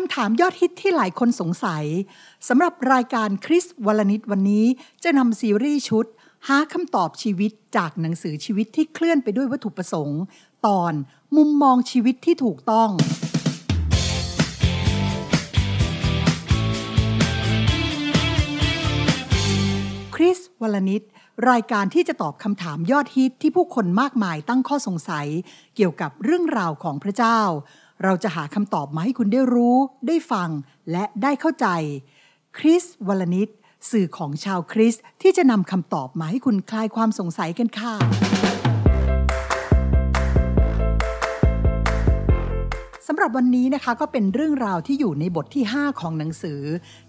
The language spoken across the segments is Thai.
คำถามยอดฮิตที่หลายคนสงสัยสำหรับรายการคริสวลนิดวันนี้จะนำซีรีส์ชุด หาคำตอบชีวิตจากหนังสือชีวิตที่เคลื่อนไปด้วยวัตถุประสงค์ ตอนมุมมองชีวิตที่ถูกต้องคริสวลนิดรายการที่จะตอบคำถามยอดฮิตที่ผู้คนมากมายตั้งข้อสงสัย เกี่ยวกับเรื่องราวของพระเจ้า เราจะหาคำตอบมาให้คุณได้รู้ ได้ฟัง และได้เข้าใจ คริสวลนิดสื่อของชาวคริสที่จะนำคำตอบมาให้คุณคลายความสงสัยกันค่ะ สำหรับวันนี้นะคะก็เป็นเรื่องราวที่อยู่ในบทที่ 5 ของหนังสือ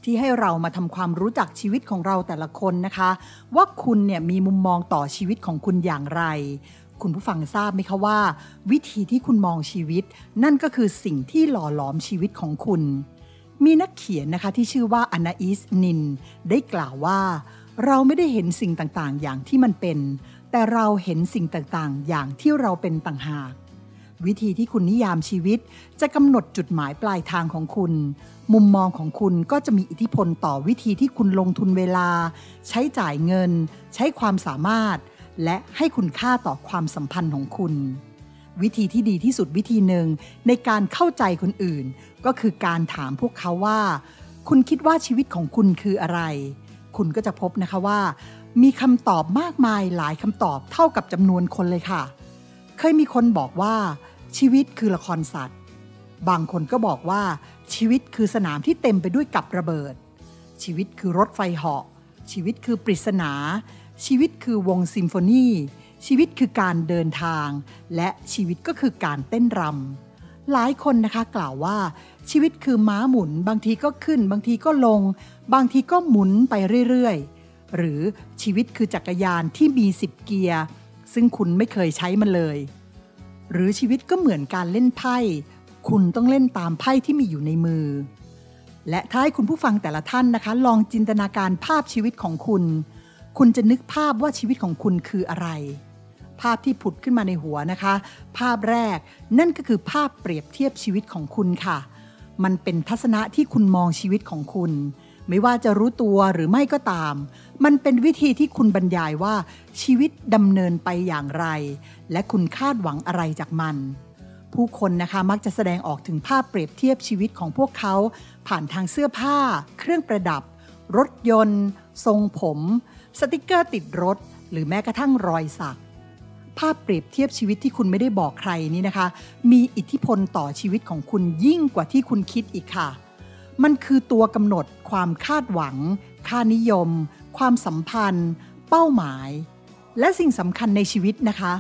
ที่ให้เรามาทำความรู้จักชีวิตของเราแต่ละคนนะคะ ว่าคุณเนี่ยมีมุมมองต่อชีวิตของคุณอย่างไร คุณผู้ฟังทราบไหมคะว่า วิธีที่คุณมองชีวิต นั่นก็คือสิ่งที่หล่อหลอมชีวิตของคุณ มีนักเขียนนะคะที่ชื่อว่าอนาอิสนิน ได้กล่าวว่า เราไม่ได้เห็นสิ่งต่างๆ อย่างที่มันเป็น แต่เราเห็นสิ่งต่างๆ อย่างที่เราเป็นต่างหาก วิธีที่คุณนิยามชีวิต จะกำหนดจุดหมายปลายทางของคุณ มุมมองของคุณก็จะมีอิทธิพลต่อวิธีที่คุณลงทุนเวลา ใช้จ่ายเงิน ใช้ความสามารถ และให้คุณค่าต่อความสัมพันธ์ของคุณ วิธีที่ดีที่สุดวิธีหนึ่งในการเข้าใจคนอื่น ก็คือการถามพวกเขาว่า คุณคิดว่าชีวิตของคุณคืออะไร คุณก็จะพบนะคะว่า มีคำตอบมากมายหลายคำตอบเท่ากับจำนวนคนเลยค่ะ เคยมีคนบอกว่า ชีวิตคือละครสัตว์ บางคนก็บอกว่า ชีวิตคือสนามที่เต็มไปด้วยกับระเบิด ชีวิตคือรถไฟเหาะชีวิตคือปริศนา ชีวิตคือวงซิมโฟนีชีวิตคือการเดินทาง และชีวิตก็คือการเต้นรำหลายคนนะคะกล่าวว่า ชีวิตคือม้าหมุน บางทีก็ขึ้น บางทีก็ลง บางทีก็หมุนไปเรื่อยๆ หรือชีวิตคือจักรยานที่มีสิบเกียร์ ซึ่งคุณไม่เคยใช้มันเลย หรือชีวิตก็เหมือนการเล่นไพ่ คุณต้องเล่นตามไพ่ที่มีอยู่ในมือ และถ้าให้คุณผู้ฟังแต่ละท่านนะคะ ลองจินตนาการภาพชีวิตของคุณ คุณจะนึกภาพว่าชีวิตของคุณคืออะไร ภาพที่ผุดขึ้นมาในหัวนะคะ ภาพแรกนั่นก็คือภาพเปรียบเทียบชีวิตของคุณค่ะ มันเป็นทัศนะที่คุณมองชีวิตของคุณ ไม่ว่าจะรู้ตัวหรือไม่ก็ตาม มันเป็นวิธีที่คุณบรรยายว่าชีวิตดำเนินไปอย่างไร และคุณคาดหวังอะไรจากมันผู้คนนะคะมักจะแสดงออกถึงภาพเปรียบเทียบชีวิตของพวกเขา ผ่านทางเสื้อผ้า เครื่องประดับ รถยนต์ ทรงผม สติกเกอร์ติดรถ หรือแม้กระทั่งรอยสัก ภาพเปรียบเทียบชีวิตที่คุณไม่ได้บอกใครนี้นะคะ มีอิทธิพลต่อชีวิตของคุณยิ่งกว่าที่คุณคิดอีกค่ะ มันคือตัวกำหนดความคาดหวัง ค่านิยม ความสัมพันธ์ เป้าหมาย และสิ่งสำคัญในชีวิตนะคะ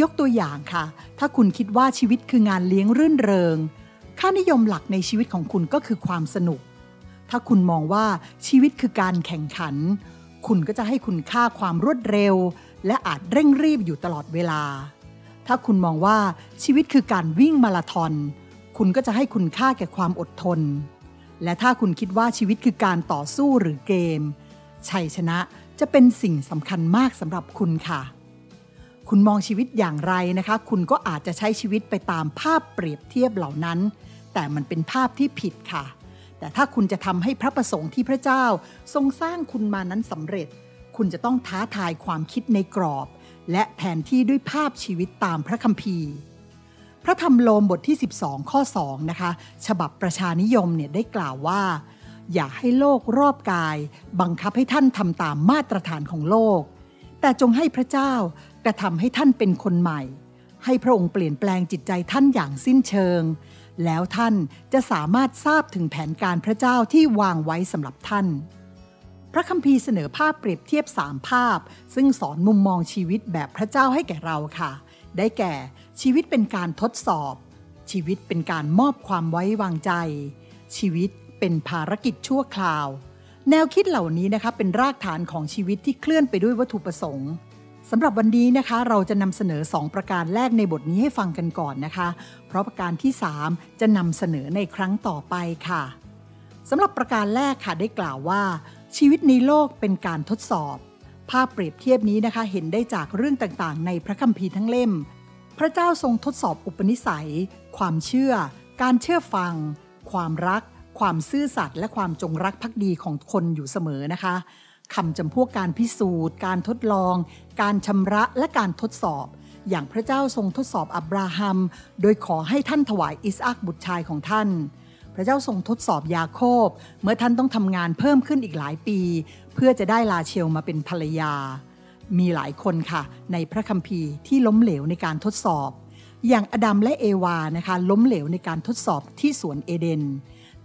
ยกตัวอย่างค่ะ ถ้าคุณคิดว่าชีวิตคืองานเลี้ยงรื่นเริง ค่านิยมหลักในชีวิตของคุณก็คือความสนุกถ้าคุณมองว่าชีวิตคือการแข่งขัน คุณก็จะให้คุณค่าความรวดเร็ว และอาจเร่งรีบอยู่ตลอดเวลา ถ้าคุณมองว่าชีวิตคือการวิ่งมาราธอน คุณก็จะให้คุณค่าแก่ความอดทน และถ้าคุณคิดว่าชีวิตคือการต่อสู้หรือเกม ชัยชนะจะเป็นสิ่งสำคัญมากสำหรับคุณค่ะ คุณมองชีวิตอย่างไรนะคะ คุณก็อาจจะใช้ชีวิตไปตามภาพเปรียบเทียบเหล่านั้น แต่มันเป็นภาพที่ผิดค่ะ แต่ถ้าคุณจะทำให้พระประสงค์ที่พระเจ้าทรงสร้างคุณมานั้นสำเร็จ คุณจะต้องท้าทายความคิดในกรอบ และแผนที่ด้วยภาพชีวิตตามพระคัมภีร์ พระธรรมโลมบทที่ 12 ข้อ 2 นะคะ ฉบับประชานิยมเนี่ยได้กล่าวว่า อย่าให้โลกรอบกาย บังคับให้ท่านทำตามมาตรฐานของโลก แต่จงให้พระเจ้ากระทำให้ท่านเป็นคนใหม่ ให้พระองค์เปลี่ยนแปลงจิตใจท่านอย่างสิ้นเชิง แล้วท่านจะสามารถทราบถึงแผนการพระเจ้าที่วางไว้สำหรับท่าน พระคัมภีร์เสนอภาพเปรียบเทียบสามภาพ ซึ่งสอนมุมมองชีวิตแบบพระเจ้าให้แก่เราค่ะ ได้แก่ชีวิตเป็นการทดสอบ ชีวิตเป็นการมอบความไว้วางใจ ชีวิตเป็นภารกิจชั่วคราว แนวคิดเหล่านี้นะคะเป็นรากฐานของชีวิตที่เคลื่อนไปด้วยวัตถุประสงค์ สำหรับวันนี้นะคะเราจะนำเสนอ 2 ประการแรกในบทนี้ให้ฟังกันก่อนนะคะ เพราะประการที่ 3 จะนำเสนอในครั้งต่อไปค่ะสำหรับประการแรกค่ะได้กล่าวว่า ชีวิตในโลกเป็นการทดสอบ ภาพเปรียบเทียบนี้นะคะเห็นได้จากเรื่องต่างๆ ในพระคัมภีร์ทั้งเล่ม พระเจ้าทรงทดสอบอุปนิสัย ความเชื่อ การเชื่อฟัง ความรัก ความซื่อสัตย์และความจงรักภักดีของคนอยู่เสมอนะคะ คำจำพวกการพิสูจน์ การทดลอง การชำระและการทดสอบ อย่างพระเจ้าทรงทดสอบอับราฮัม โดยขอให้ท่านถวายอิสอักบุตรชายของท่าน พระเจ้าทรงทดสอบยาโคบ เมื่อท่านต้องทำงานเพิ่มขึ้นอีกหลายปี เพื่อจะได้ลาเชลมาเป็นภรรยา มีหลายคนค่ะ ในพระคัมภีร์ที่ล้มเหลวในการทดสอบ อย่างอดัมและเอวานะคะ ล้มเหลวในการทดสอบที่สวนเอเดน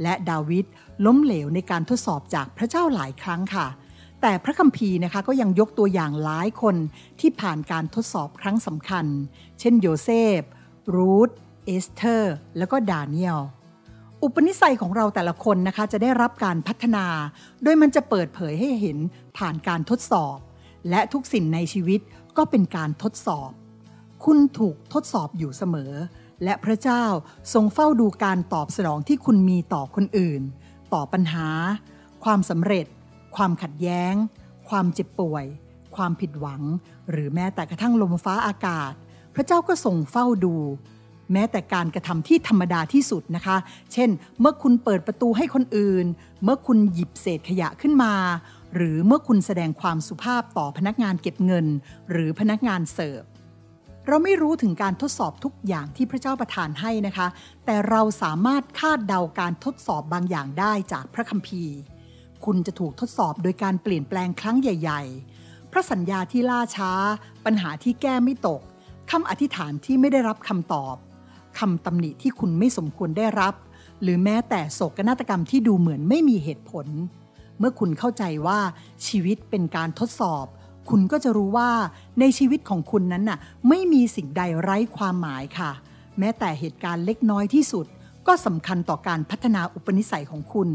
และดาวิดล้มเหลวในการทดสอบจากพระเจ้าหลายครั้งค่ะ แต่พระคัมภีร์นะคะก็ยังยกตัวอย่างหลายคนที่ผ่านการทดสอบครั้งสำคัญ เช่นโยเซฟ รูธ เอสเธอร์ แล้วก็ดาเนียล อุปนิสัยของเราแต่ละคนนะคะจะได้รับการพัฒนา โดยมันจะเปิดเผยให้เห็นผ่านการทดสอบ และทุกสิ่งในชีวิตก็เป็นการทดสอบ คุณถูกทดสอบอยู่เสมอ และพระเจ้าทรงเฝ้าดูการตอบสนองที่คุณมีต่อคนอื่น ต่อปัญหา ความสำเร็จ ความขัดแย้ง ความเจ็บป่วย ความผิดหวัง หรือแม้แต่กระทั่งลมฟ้าอากาศ พระเจ้าก็ทรงเฝ้าดู แม้แต่การกระทำที่ธรรมดาที่สุดนะคะ เช่น เมื่อคุณเปิดประตูให้คนอื่น เมื่อคุณหยิบเศษขยะขึ้นมา หรือเมื่อคุณแสดงความสุภาพต่อพนักงานเก็บเงิน หรือพนักงานเสิร์ฟเราไม่รู้ถึงการทดสอบทุกอย่างที่พระเจ้าประทานให้นะคะ แต่เราสามารถคาดเดาการทดสอบบางอย่างได้จากพระคัมภีร์ คุณจะถูกทดสอบโดยการเปลี่ยนแปลงครั้งใหญ่ ๆ พระสัญญาที่ล่าช้า ปัญหาที่แก้ไม่ตกคำอธิษฐานที่ไม่ได้รับคำตอบคำตำหนิที่คุณไม่สมควรได้รับ หรือแม้แต่โศกนาฏกรรมที่ดูเหมือนไม่มีเหตุผล เมื่อคุณเข้าใจว่าชีวิตเป็นการทดสอบ คุณก็จะรู้ว่าในชีวิตของคุณนั้นน่ะไม่มีสิ่งใดไร้ความหมายค่ะ แม้แต่เหตุการณ์เล็กน้อยที่สุด ก็สำคัญต่อการพัฒนาอุปนิสัยของคุณ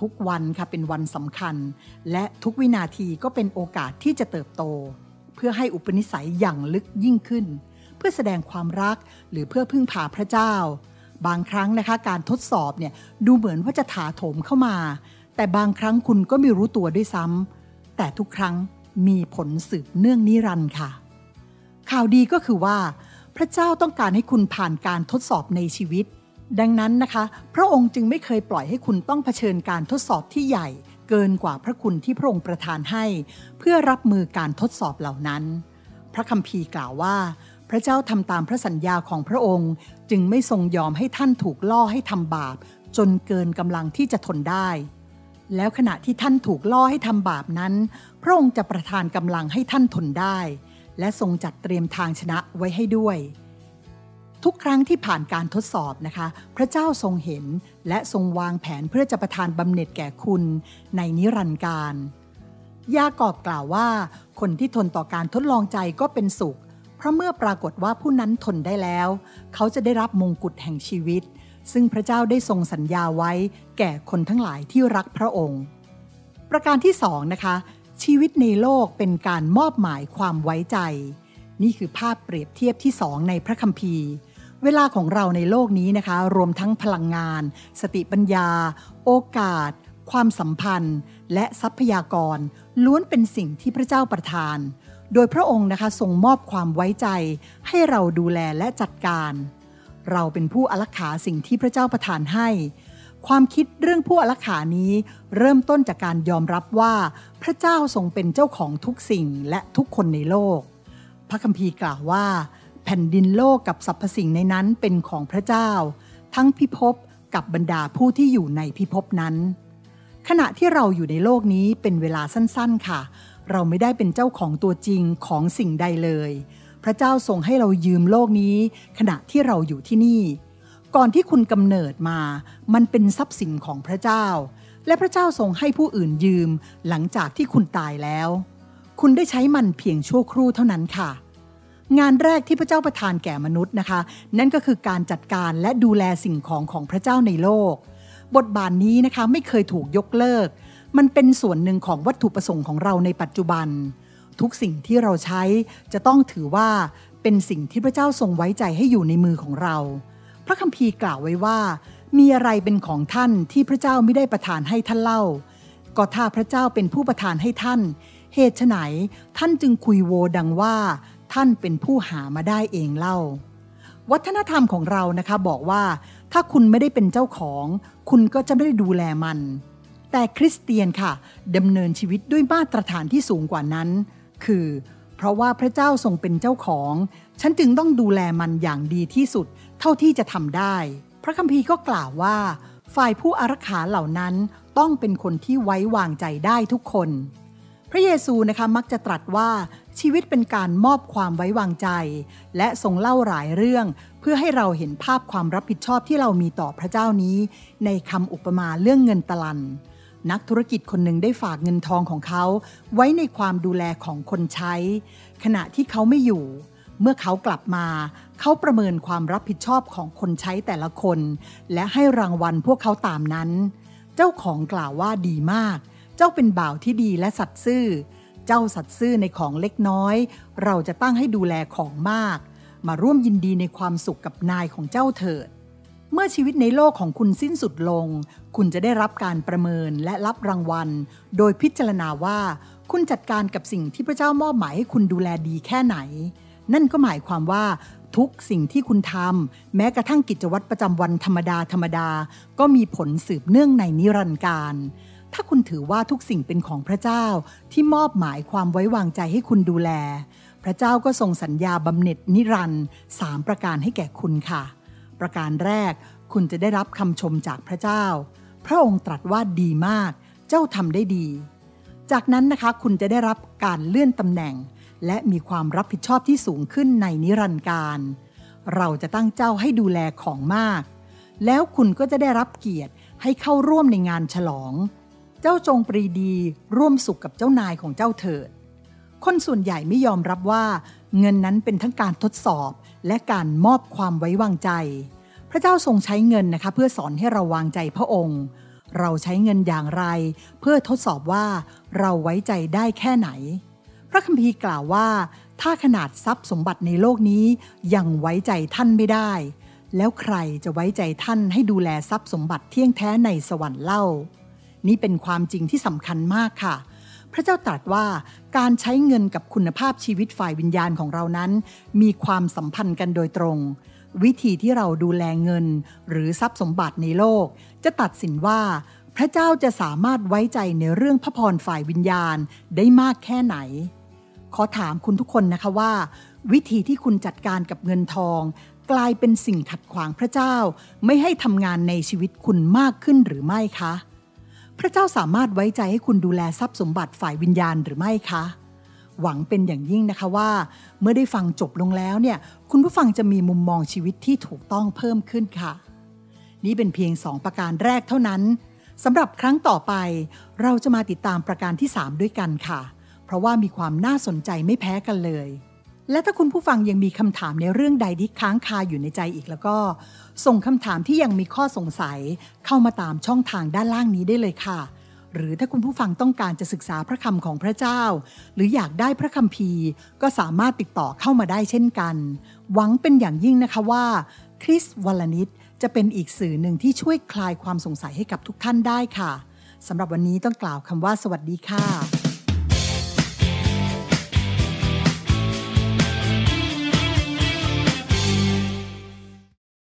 ทุกวันค่ะเป็นวันสำคัญ และทุกวินาทีก็เป็นโอกาสที่จะเติบโต เพื่อให้อุปนิสัยอย่างลึกยิ่งขึ้น เพื่อแสดงความรักหรือเพื่อพึ่งพาพระเจ้า บางครั้งนะคะการทดสอบเนี่ยดูเหมือนว่าจะถาโถมเข้ามา แต่บางครั้งคุณก็ไม่รู้ตัวด้วยซ้ำแต่ทุกครั้งมีผลสืบเนื่องนิรันดร์ค่ะ ข่าวดีก็คือว่า พระเจ้าต้องการให้คุณผ่านการทดสอบในชีวิต ดังนั้นนะคะ พระองค์จึงไม่เคยปล่อยให้คุณต้องเผชิญการทดสอบที่ใหญ่ เกินกว่าพระคุณที่พระองค์ประทานให้ เพื่อรับมือการทดสอบเหล่านั้น พระคัมภีร์กล่าวว่า พระเจ้าทำตามพระสัญญาของพระองค์ จึงไม่ทรงยอมให้ท่านถูกล่อให้ทำบาป จนเกินกำลังที่จะทนได้ แล้วขณะที่ท่านถูกล่อให้ทำบาปนั้น พระองค์จะประทานกำลังให้ท่านทนได้ และทรงจัดเตรียมทางชนะไว้ให้ด้วย ทุกครั้งที่ผ่านการทดสอบนะคะ พระเจ้าทรงเห็นและทรงวางแผนเพื่อจะประทานบำเหน็จแก่คุณในนิรันดร์การ ยากอบกล่าวว่า คนที่ทนต่อการทดลองใจก็เป็นสุข เพราะเมื่อปรากฏว่าผู้นั้นทนได้แล้ว เขาจะได้รับมงกุฎแห่งชีวิต ซึ่งพระเจ้าได้ทรงสัญญาไว้แก่คนทั้งหลายที่รักพระองค์ ประการที่สองนะคะ ชีวิตในโลกเป็นการมอบหมายความไว้ใจนี่คือภาพเปรียบเทียบที่สองในพระคัมภีร์ เวลาของเราในโลกนี้นะคะ รวมทั้งพลังงาน สติปัญญา โอกาส ความสัมพันธ์ และทรัพยากร ล้วนเป็นสิ่งที่พระเจ้าประทาน โดยพระองค์นะคะทรงมอบความไว้ใจ ให้เราดูแลและจัดการ เราเป็นผู้อลักขาสิ่งที่พระเจ้าประทานให้ ความคิดเรื่องผู้อลักขานี้ เริ่มต้นจากการยอมรับว่า พระเจ้าทรงเป็นเจ้าของทุกสิ่งและทุกคนในโลก พระคัมภีร์กล่าวว่า แผ่นดินโลกกับสรรพสิ่งในนั้นเป็นของพระเจ้า ทั้งพิภพกับบรรดาผู้ที่อยู่ในพิภพนั้น ขณะที่เราอยู่ในโลกนี้เป็นเวลาสั้นๆค่ะ เราไม่ได้เป็นเจ้าของตัวจริงของสิ่งใดเลย พระเจ้าทรงให้เรายืมโลกนี้ ขณะที่เราอยู่ที่นี่ ก่อนที่คุณกำเนิดมา มันเป็นทรัพย์สินของพระเจ้า และพระเจ้าทรงให้ผู้อื่นยืม หลังจากที่คุณตายแล้ว คุณได้ใช้มันเพียงชั่วครู่เท่านั้นค่ะ งานแรกที่พระเจ้าประทานแก่มนุษย์นะคะ นั่นก็คือการจัดการและดูแลสิ่งของของพระเจ้าในโลก บทบาทนนี้นะคะไม่เคยถูกยกเลิก มันเป็นส่วนหนึ่งของวัตถุประสงค์ของเราในปัจจุบัน ทุกสิ่งที่เราใช้จะต้องถือว่าเป็นสิ่งที่พระเจ้าทรงไว้ใจให้อยู่ในมือของเรา พระคัมภีร์กล่าวไว้ว่า มีอะไรเป็นของท่านที่พระเจ้าไม่ได้ประทานให้ท่านเล่า ก็ถ้าพระเจ้าเป็นผู้ประทานให้ท่าน เหตุไฉนท่านจึงคุยโวดังว่า ท่านเป็นผู้หามาได้เองเล่า วัฒนธรรมของเรานะคะบอกว่า ถ้าคุณไม่ได้เป็นเจ้าของ คุณก็จะไม่ได้ดูแลมัน แต่คริสเตียนค่ะดำเนินชีวิตด้วยมาตรฐานที่สูงกว่านั้น คือ เพราะว่าพระเจ้าทรงเป็นเจ้าของ ฉันจึงต้องดูแลมันอย่างดีที่สุด เท่าที่จะทำได้ พระคัมภีร์ก็กล่าวว่า ฝ่ายผู้อารักขาเหล่านั้นต้องเป็นคนที่ไว้วางใจได้ทุกคน พระเยซูนะคะมักจะตรัสว่าชีวิตเป็นการมอบความไว้วางใจ และทรงเล่าหลายเรื่อง เพื่อให้เราเห็นภาพความรับผิดชอบที่เรามีต่อพระเจ้านี้ ในคำอุปมาเรื่องเงินตลัน นักธุรกิจคนหนึ่งได้ฝากเงินทองของเขา ไว้ในความดูแลของคนใช้ ขณะที่เขาไม่อยู่ เมื่อเขากลับมา เขาประเมินความรับผิดชอบของคนใช้แต่ละคน และให้รางวัลพวกเขาตามนั้น เจ้าของกล่าวว่าดีมากเจ้าเป็นบ่าวที่ดีและสัตย์ซื่อ เจ้าสัตซ์ซื่อในของเล็กน้อย เราจะตั้งให้ดูแลของมาก มาร่วมยินดีในความสุขกับนายของเจ้าเถิด เมื่อชีวิตในโลกของคุณสิ้นสุดลง คุณจะได้รับการประเมินและรับรางวัล โดยพิจารณาว่า คุณจัดการกับสิ่งที่พระเจ้ามอบหมายให้คุณดูแลดีแค่ไหน นั่นก็หมายความว่าทุกสิ่งที่คุณทำแม้กระทั่งกิจวัตรประจำวันธรรมดาธรรมดา ก็มีผลสืบเนื่องในนิรันดร์การ ถ้าคุณถือว่าทุกสิ่งเป็นของพระเจ้าที่มอบหมายความไว้วางใจให้คุณดูแล พระเจ้าก็ทรงสัญญาบำเหน็จนิรันดร์สามประการให้แก่คุณค่ะ ประการแรกคุณจะได้รับคำชมจากพระเจ้า พระองค์ตรัสว่าดีมาก เจ้าทำได้ดี จากนั้นนะคะคุณจะได้รับการเลื่อนตำแหน่ง และมีความรับผิดชอบที่สูงขึ้นในนิรันดร์การ เราจะตั้งเจ้าให้ดูแลของมาก แล้วคุณก็จะได้รับเกียรติให้เข้าร่วมในงานฉลอง จ้าจงปรีดีร่วมสุขกับเจ้านายของเจ้าเถิด คนส่วนใหญ่ไม่ยอมรับว่า เงินนั้นเป็นทั้งการทดสอบและการมอบความไว้วางใจ พระเจ้าทรงใช้เงินนะคะ เพื่อสอนให้เราวางใจพระองค์ เราใช้เงินอย่างไร เพื่อทดสอบว่าเราไว้ใจได้แค่ไหน พระคัมภีร์กล่าวว่า ถ้าขนาดทรัพย์สมบัติในโลกนี้ยังไว้ใจท่านไม่ได้ แล้วใครจะไว้ใจท่านให้ดูแลทรัพย์สมบัติเที่ยงแท้ในสวรรค์เล่า นี่เป็นความจริงที่สำคัญมากค่ะ พระเจ้าตรัสว่าการใช้เงินกับคุณภาพชีวิตฝ่ายวิญญาณของเรานั้น มีความสัมพันธ์กันโดยตรง วิธีที่เราดูแลเงิน หรือทรัพย์สมบัติในโลก จะตัดสินว่า พระเจ้าจะสามารถไว้ใจในเรื่องพระพรฝ่ายวิญญาณได้มากแค่ไหน ขอถามคุณทุกคนนะคะว่า วิธีที่คุณจัดการกับเงินทองกลายเป็นสิ่งขัดขวางพระเจ้า ไม่ให้ทำงานในชีวิตคุณมากขึ้นหรือไม่คะ พระเจ้าสามารถไว้ใจให้คุณดูแลทรัพย์สมบัติฝ่ายวิญญาณหรือไม่คะ หวังเป็นอย่างยิ่งนะคะว่า เมื่อได้ฟังจบลงแล้วเนี่ย คุณผู้ฟังจะมีมุมมองชีวิตที่ถูกต้องเพิ่มขึ้นค่ะ นี่เป็นเพียงสองประการแรกเท่านั้นสำหรับครั้งต่อไป เราจะมาติดตามประการที่ 3 ด้วยกันค่ะ เพราะว่ามีความน่าสนใจไม่แพ้กันเลย และถ้าคุณผู้ฟังยังมีคำถามในเรื่องใดที่ค้างคาอยู่ในใจอีกแล้วก็ ส่งคำถามที่ยังมีข้อสงสัยเข้ามาตามช่องทางด้านล่างนี้ได้เลยค่ะ หรือถ้าคุณผู้ฟังต้องการจะศึกษาพระคำของพระเจ้า หรืออยากได้พระคำพีก็สามารถติดต่อเข้ามาได้เช่นกัน หวังเป็นอย่างยิ่งนะคะว่า คริสวลนิดจะเป็นอีกสื่อหนึ่งที่ช่วยคลายความสงสัยให้กับทุกท่านได้ค่ะสำหรับวันนี้ต้องกล่าวคำว่าสวัสดีค่ะ